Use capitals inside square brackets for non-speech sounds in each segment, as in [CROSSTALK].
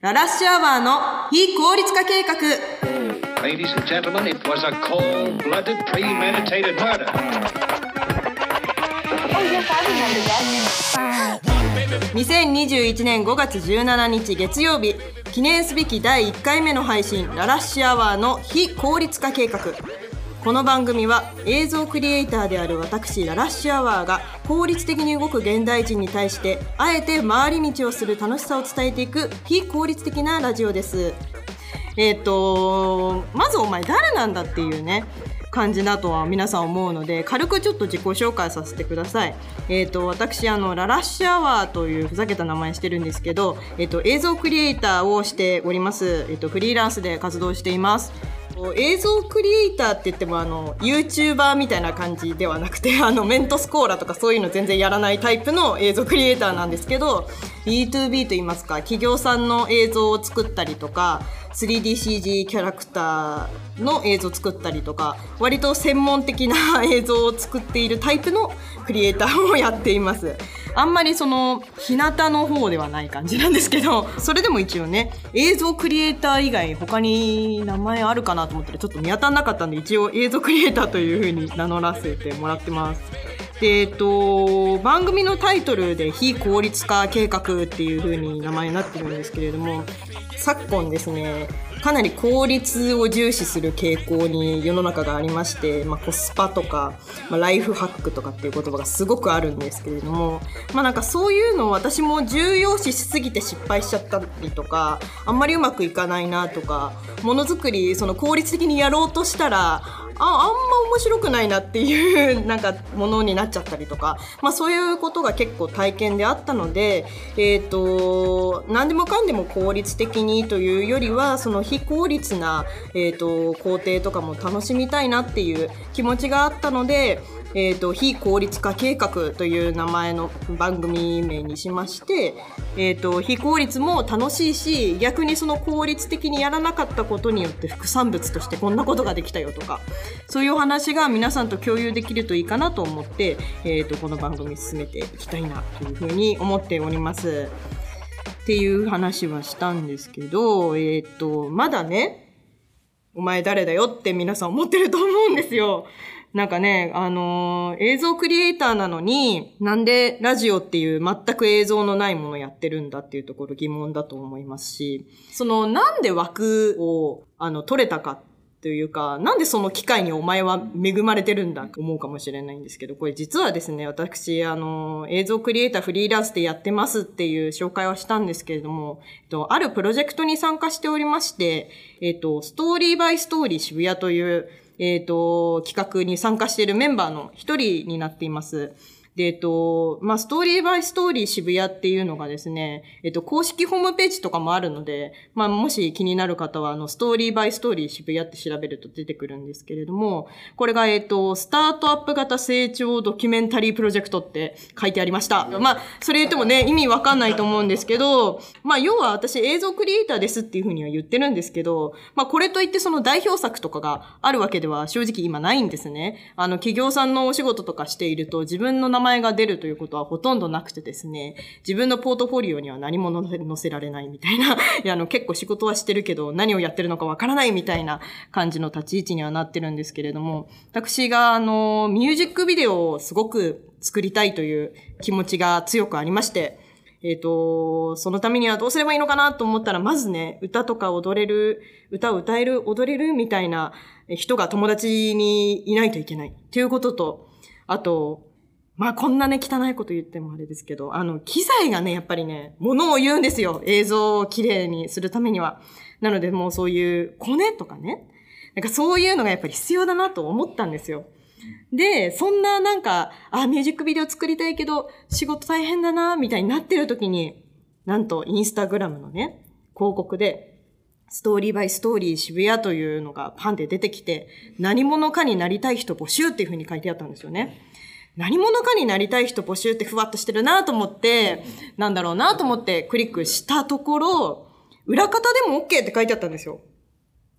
ララシアワーの非効率化計画2021年5月17日月曜日記念すべき第1回目の配信「ララッシュアワー」の非効率化計画。この番組は映像クリエイターである私ララッシュアワーが効率的に動く現代人に対してあえて回り道をする楽しさを伝えていく非効率的なラジオですえっ、とまずお前誰なんだっていうね感じだとは皆さん思うので軽くちょっと自己紹介させてください。えっ、と私あのララッシュアワーというふざけた名前してるんですけど、えっ、と映像クリエイターをしております。えっ、とフリーランスで活動しています。映像クリエイターって言ってもあの YouTuber みたいな感じではなくて [LAUGHS] あのメントスコーラとかそういうの全然やらないタイプの映像クリエイターなんですけど B2B と言いますか企業さんの映像を作ったりとか 3DCG キャラクターの映像を作ったりとか割と専門的な [LAUGHS] 映像を作っているタイプのクリエイターをやっています。あんまりその日向の方ではない感じなんですけどそれでも一応ね映像クリエイター以外他に名前あるかなと思ったらちょっと見当たらなかったんで一応映像クリエイターという風に名乗らせてもらってます。でえっと、番組のタイトルで非効率化計画っていう風に名前になってるんですけれども昨今ですねかなり効率を重視する傾向に世の中がありまして、まあ、コスパとか、まあ、ライフハックとかっていう言葉がすごくあるんですけれども、まあ、なんかそういうのを私も重要視しすぎて失敗しちゃったりとかあんまりうまくいかないなとかものづくりその効率的にやろうとしたらああんま面白くないなっていう [LAUGHS] なんかものになっちゃったりとか、まあ、そういうことが結構体験であったので、えー、と何でもかんでも効率的にというよりはその非効率な、えー、と工程とかも楽しみたいなっていう気持ちがあったので、えー、と非効率化計画という名前の番組名にしまして、えー、と非効率も楽しいし逆にその効率的にやらなかったことによって副産物としてこんなことができたよとかそういうお話が皆さんと共有できるといいかなと思って、えー、とこの番組進めていきたいなというふうに思っております。っていう話はしたんですけど、えっ、と、まだね、お前誰だよって皆さん思ってると思うんですよ。なんかね、あのー映像クリエイターなのに、なんでラジオっていう全く映像のないものやってるんだっていうところ疑問だと思いますし、そのなんで枠を、あの、取れたかというか、なんでその機会にお前は恵まれてるんだと思うかもしれないんですけど、これ実はですね、私、あの、映像クリエイターフリーランスでやってますっていう紹介はしたんですけれども、えっと、あるプロジェクトに参加しておりまして、えっと、ストーリーバイストーリー渋谷という、えっと、企画に参加しているメンバーの一人になっています。で、えっと、まあ、ストーリーバイストーリー渋谷っていうのがですね、えっと、公式ホームページとかもあるので、まあ、もし気になる方は、あの、ストーリーバイストーリー渋谷って調べると出てくるんですけれども、これが、えっと、スタートアップ型成長ドキュメンタリープロジェクトって書いてありました。まあ、それ言ってもね、意味わかんないと思うんですけど、まあ、要は私映像クリエイターですっていうふうには言ってるんですけど、まあ、これといってその代表作とかがあるわけでは正直今ないんですね。あの、企業さんのお仕事とかしていると自分の名前前が出るということはほとんどなくてですね、自分のポートフォリオには何も載せられないみたいな、[LAUGHS] いや、あの、結構仕事はしてるけど何をやってるのかわからないみたいな感じの立ち位置にはなってるんですけれども、私があの、ミュージックビデオをすごく作りたいという気持ちが強くありまして、えっ、と、そのためにはどうすればいいのかなと思ったら、まずね、歌とか踊れる、歌を歌える、踊れるみたいな人が友達にいないといけない。ということと、あと、まあこんなね、汚いこと言ってもあれですけど、あの、機材がね、やっぱりね、ものを言うんですよ。映像を綺麗にするためには。なのでもうそういうコネとかね、なんかそういうのがやっぱり必要だなと思ったんですよ。で、そんななんか、あ、ミュージックビデオ作りたいけど、仕事大変だな、みたいになってる時に、なんとインスタグラムのね、広告で、ストーリーバイストーリー渋谷というのがパンで出てきて、何者かになりたい人募集っていう風に書いてあったんですよね。何者かになりたい人募集ってふわっとしてるなと思って、なんだろうなと思ってクリックしたところ、裏方でも OK って書いてあったんですよ。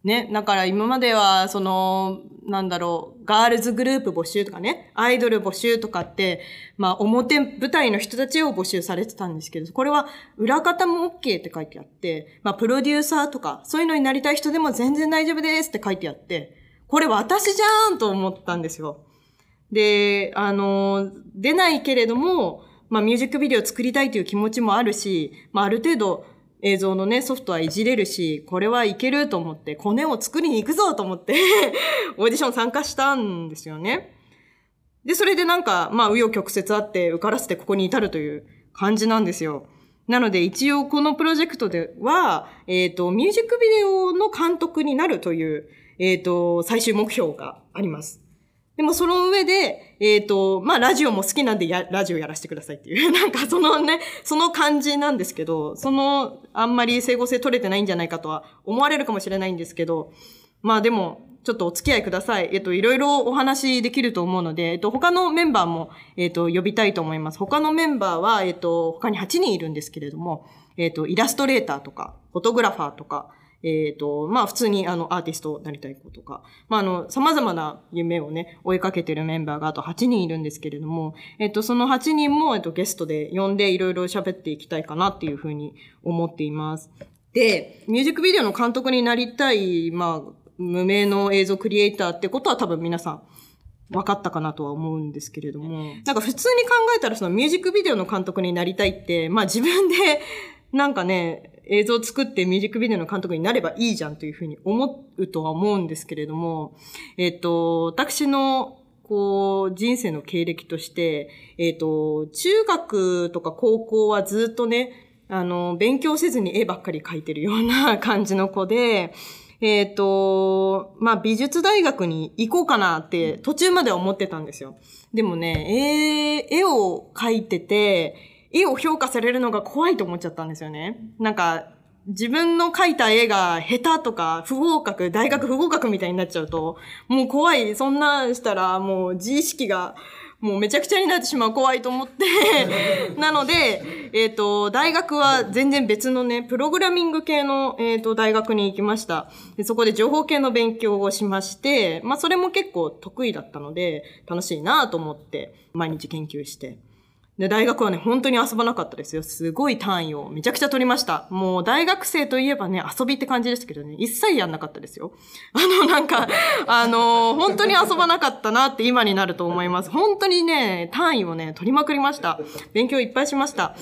ね。だから今までは、その、なんだろう、ガールズグループ募集とかね、アイドル募集とかって、まあ表舞台の人たちを募集されてたんですけど、これは裏方も OK って書いてあって、まあプロデューサーとか、そういうのになりたい人でも全然大丈夫ですって書いてあって、これ私じゃーんと思ったんですよ。で、あの、出ないけれども、まあミュージックビデオ作りたいという気持ちもあるし、まあある程度映像のね、ソフトはいじれるし、これはいけると思って、コネを作りに行くぞと思って、[LAUGHS] オーディション参加したんですよね。で、それでなんか、まあ、紆余曲折あって、受からせてここに至るという感じなんですよ。なので、一応このプロジェクトでは、えっ、と、ミュージックビデオの監督になるという、えっ、と、最終目標があります。でもその上で、えっ、と、まあ、ラジオも好きなんでや、ラジオやらせてくださいっていう、[LAUGHS] なんかそのね、その感じなんですけど、その、あんまり整合性取れてないんじゃないかとは思われるかもしれないんですけど、まあでも、ちょっとお付き合いください。えっと、いろいろお話できると思うので、えっと、他のメンバーも、えっと、呼びたいと思います。他のメンバーは、えっと、他に8人いるんですけれども、えっと、イラストレーターとか、フォトグラファーとか、えっ、と、まあ普通にあのアーティストになりたい子とか、まああの様々な夢をね、追いかけてるメンバーがあと8人いるんですけれども、えっ、とその8人も、えっとゲストで呼んでいろいろ喋っていきたいかなっていうふうに思っています。で、ミュージックビデオの監督になりたい、まあ、無名の映像クリエイターってことは多分皆さん分かったかなとは思うんですけれども、なんか普通に考えたらそのミュージックビデオの監督になりたいって、まあ自分でなんかね、映像を作ってミュージックビデオの監督になればいいじゃんというふうに思うとは思うんですけれども、えっ、と、私のこう、人生の経歴として、えっ、と、中学とか高校はずっとね、あの、勉強せずに絵ばっかり描いてるような感じの子で、えっ、と、まあ、美術大学に行こうかなって途中までは思ってたんですよ。でもね、絵、絵を描いてて、絵を評価されるのが怖いと思っちゃったんですよね。なんか、自分の描いた絵が下手とか不合格、大学不合格みたいになっちゃうと、もう怖い。そんなんしたらもう自意識がもうめちゃくちゃになってしまう怖いと思って。[LAUGHS] なので、えっ、と、大学は全然別のね、プログラミング系の、えっ、と、大学に行きましたで。そこで情報系の勉強をしまして、まあそれも結構得意だったので、楽しいなと思って、毎日研究して。で、大学はね、本当に遊ばなかったですよ。すごい単位をめちゃくちゃ取りました。もう大学生といえばね、遊びって感じですけどね、一切やんなかったですよ。[LAUGHS] あの、なんか、あの本当に遊ばなかったなって今になると思います。本当にね、単位をね、取りまくりました。勉強いっぱいしました。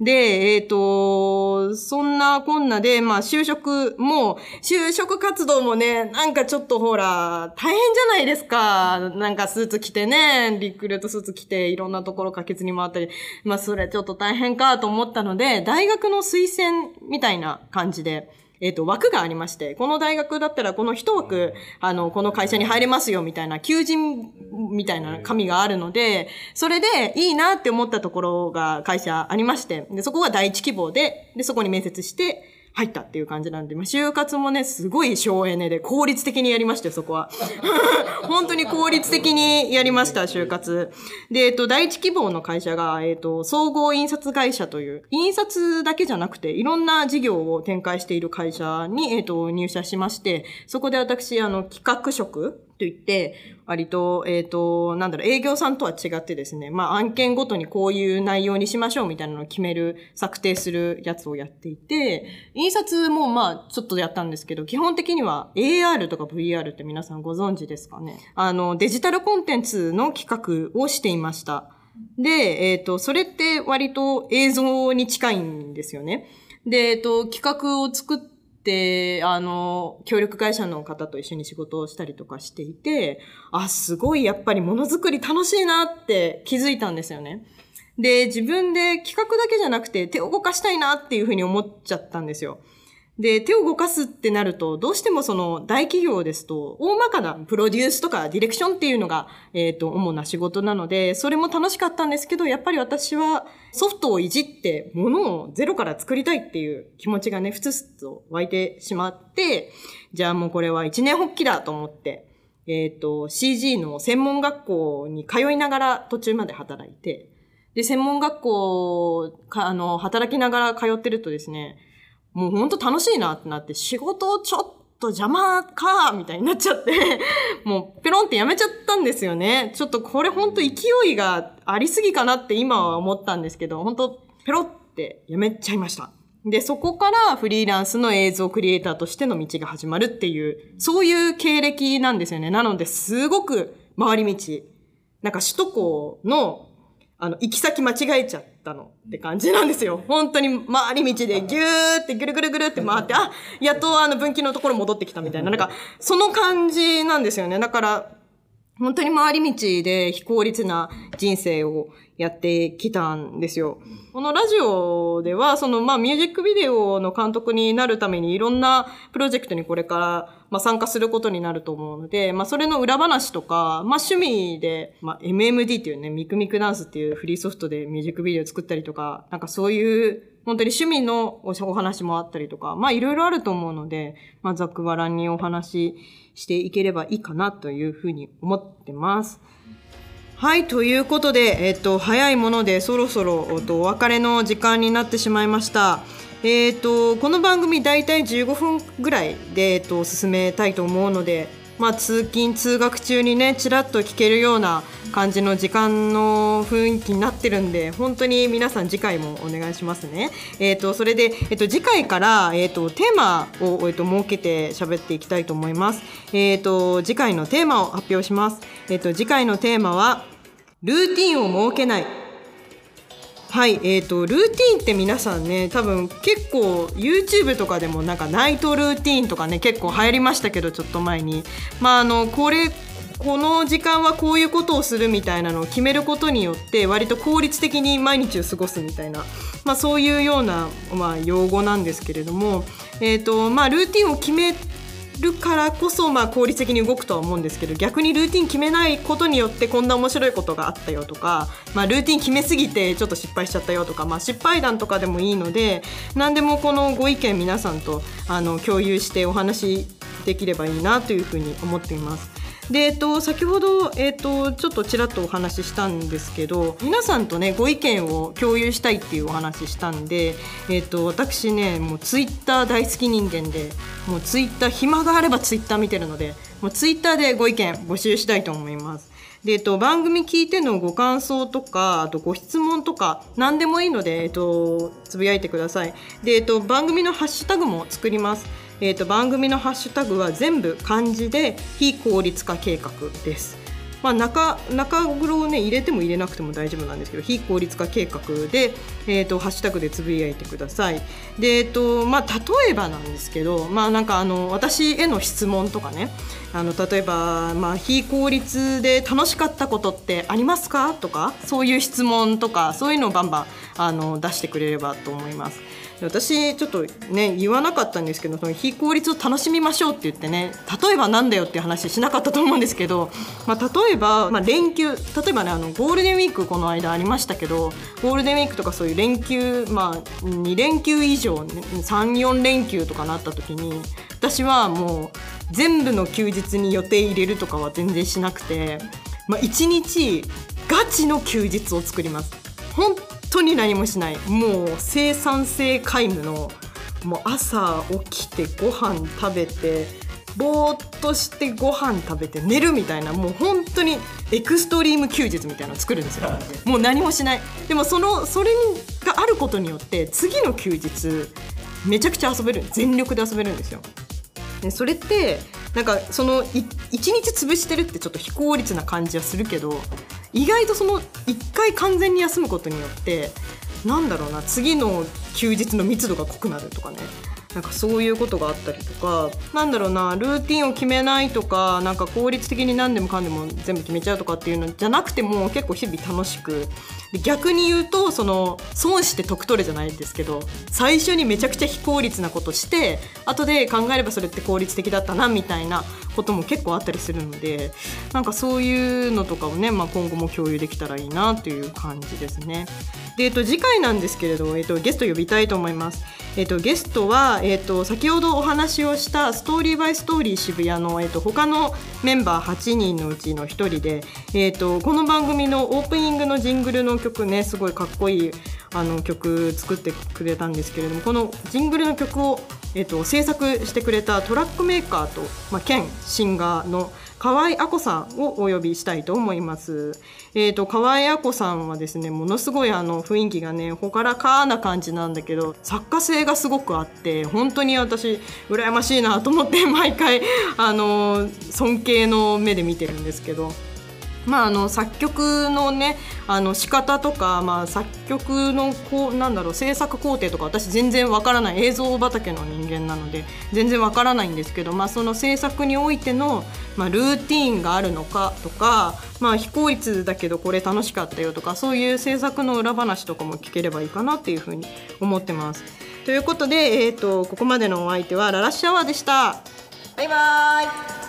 で、えっ、と、そんなこんなで、まあ、就職も、就職活動もね、なんかちょっとほら、大変じゃないですか。なんかスーツ着てね、リクルートスーツ着て、いろんなところ可決に回ったり、まあ、それちょっと大変かと思ったので、大学の推薦みたいな感じで、えっ、と、枠がありまして、この大学だったらこの一枠、あの、この会社に入れますよ、みたいな、求人みたいな紙があるので、それでいいなって思ったところが会社ありまして、で、そこが第一希望で、で、そこに面接して、入ったっていう感じなんで、まあ、就活もね、すごい省エネで効率的にやりましたよ、そこは。[LAUGHS] 本当に効率的にやりました、就活。で、えっと、第一希望の会社が、えっと、総合印刷会社という、印刷だけじゃなくて、いろんな事業を展開している会社に、えっと、入社しまして、そこで私、あの、企画職と言って、割と、えっ、と、なんだろう、営業さんとは違ってですね、まあ案件ごとにこういう内容にしましょうみたいなのを決める、策定するやつをやっていて、印刷もまあちょっとやったんですけど、基本的には AR とか VR って皆さんご存知ですかね。あの、デジタルコンテンツの企画をしていました。で、えっ、と、それって割と映像に近いんですよね。で、えっ、と、企画を作って、で、あの、協力会社の方と一緒に仕事をしたりとかしていて、あ、すごいやっぱりものづくり楽しいなって気づいたんですよね。で、自分で企画だけじゃなくて手を動かしたいなっていうふうに思っちゃったんですよ。で、手を動かすってなると、どうしてもその大企業ですと、大まかなプロデュースとかディレクションっていうのが、えっ、と、主な仕事なので、それも楽しかったんですけど、やっぱり私はソフトをいじって、ものをゼロから作りたいっていう気持ちがね、ふつふつと湧いてしまって、じゃあもうこれは一年発起だと思って、えっ、と、CG の専門学校に通いながら途中まで働いて、で、専門学校か、あの、働きながら通ってるとですね、もうほんと楽しいなってなって、仕事をちょっと邪魔かみたいになっちゃって、[LAUGHS] もうペロンってやめちゃったんですよね。ちょっとこれほんと勢いがありすぎかなって今は思ったんですけど、本当ペロってやめちゃいました。で、そこからフリーランスの映像クリエイターとしての道が始まるっていう、そういう経歴なんですよね。なので、すごく回り道。なんか首都高の、あの、行き先間違えちゃってたのって感じなんですよ。本当に回り道でギューってぐるぐるぐるって回って、あ、やっとあの分岐のところ戻ってきたみたいな、なんか、その感じなんですよね。だから、本当に回り道で非効率な人生をやってきたんですよ。このラジオでは、その、まあ、ミュージックビデオの監督になるためにいろんなプロジェクトにこれから、まあ、参加することになると思うので、まあ、それの裏話とか、まあ、趣味で、まあ、MMD っていうね、ミクミクダンスっていうフリーソフトでミュージックビデオ作ったりとか、なんかそういう、本当に趣味のお話もあったりとか、まあいろいろあると思うので、まあざくばらにお話ししていければいいかなというふうに思ってます。はい、ということで、えっと、早いものでそろそろおとお別れの時間になってしまいました。えっと、この番組大体15分ぐらいで、えっと、進めたいと思うので、まあ、通勤通学中にねちらっと聞けるような感じの時間の雰囲気になってるんで本当に皆さん次回もお願いしますね。えー、とそれで、えー、と次回から、えー、とテーマを、えー、と設けて喋っていきたいと思います。えー、と次回のテーマを発表します。えー、と次回のテーマはルーティンを設けない。はい、えーと、ルーティンって皆さんね多分結構 YouTube とかでもなんかナイトルーティンとかね結構流行りましたけどちょっと前に。まああのこれこの時間はこういうことをするみたいなのを決めることによって割と効率的に毎日を過ごすみたいな、まあ、そういうような、まあ、用語なんですけれども、えーとまあ、ルーティンを決めるからこそ、まあ、効率的に動くとは思うんですけど逆にルーティン決めないことによってこんな面白いことがあったよとか、まあ、ルーティン決めすぎてちょっと失敗しちゃったよとか、まあ、失敗談とかでもいいので何でもこのご意見皆さんとあの共有してお話できればいいなというふうに思っています。で、えっと、先ほど、えっと、ちょっとちらっとお話ししたんですけど皆さんとねご意見を共有したいっていうお話ししたんで、えっと、私ねもうツイッター大好き人間でもうツイッター暇があればツイッター見てるのでもうツイッターでご意見募集したいと思います。で、えっと、番組聞いてのご感想とか、あとご質問とか、何でもいいので、えっと、つぶやいてください。で、えっと、番組のハッシュタグも作ります。えっと、番組のハッシュタグは全部漢字で、非効率化計画です。まあ、中中黒をね入れても入れなくても大丈夫なんですけど非効率化計画で、えー、とハッシュタグでつぶやいてくださいで、えーとまあ、例えばなんですけど、まあ、なんかあの私への質問とかねあの例えば、まあ、非効率で楽しかったことってありますか？とかそういう質問とかそういうのをバンバンあの出してくれればと思います。私ちょっとね言わなかったんですけどその非効率を楽しみましょうって言ってね例えばなんだよっていう話しなかったと思うんですけど、まあ、例えば、まあ、連休例えばねあのゴールデンウィークこの間ありましたけどゴールデンウィークとかそういう連休、まあ、2連休以上、ね、34連休とかなった時に私はもう全部の休日に予定入れるとかは全然しなくて、まあ、1日ガチの休日を作ります。本当に何もしない。もう生産性皆無。のもう朝起きてご飯食べてぼーっとしてご飯食べて寝るみたいなもう本当にエクストリーム休日みたいなのを作るんですよ。もう何もしない。でもそのそれがあることによって次の休日めちゃくちゃ遊べる。全力で遊べるんですよ。でそれってなんかその1日潰してるってちょっと非効率な感じはするけど意外とその1回完全に休むことによってなんだろうな次の休日の密度が濃くなるとかね。なんかそういうことがあったりとかなんだろうなルーティンを決めないとかなんか効率的に何でもかんでも全部決めちゃうとかっていうのじゃなくても結構日々楽しく逆に言うとその損して得取れじゃないですけど最初にめちゃくちゃ非効率なことして後で考えればそれって効率的だったなみたいなことも結構あったりするのでなんかそういうのとかをね、まあ、今後も共有できたらいいなという感じですね。で、えっと、次回なんですけれど、えっと、ゲスト呼びたいと思います。えっと、ゲストは、えっと、先ほどお話をしたストーリーバイストーリー渋谷の、えっと、他のメンバー8人のうちの1人で、えっと、この番組のオープニングのジングルの曲ねすごいかっこいいあの曲作ってくれたんですけれどもこのジングルの曲を、えっと制作してくれたトラックメーカーと、まあ、兼シンガーの河合亜子さんをお呼びしたいと思います。えー、と河合亜子さんはですねものすごいあの雰囲気がね朗らかな感じなんだけど作家性がすごくあって本当に私羨ましいなと思って毎回あの尊敬の目で見てるんですけど。まあ、あの作曲のねあの仕方とか、まあ、作曲のこうなんだろう制作工程とか私全然わからない映像畑の人間なので全然わからないんですけど、まあ、その制作においての、まあ、ルーティンがあるのかとか、まあ、非効率だけどこれ楽しかったよとかそういう制作の裏話とかも聞ければいいかなっていうふうに思ってます。ということで、えー、とここまでのお相手はララッシュアワーでした。バイバイ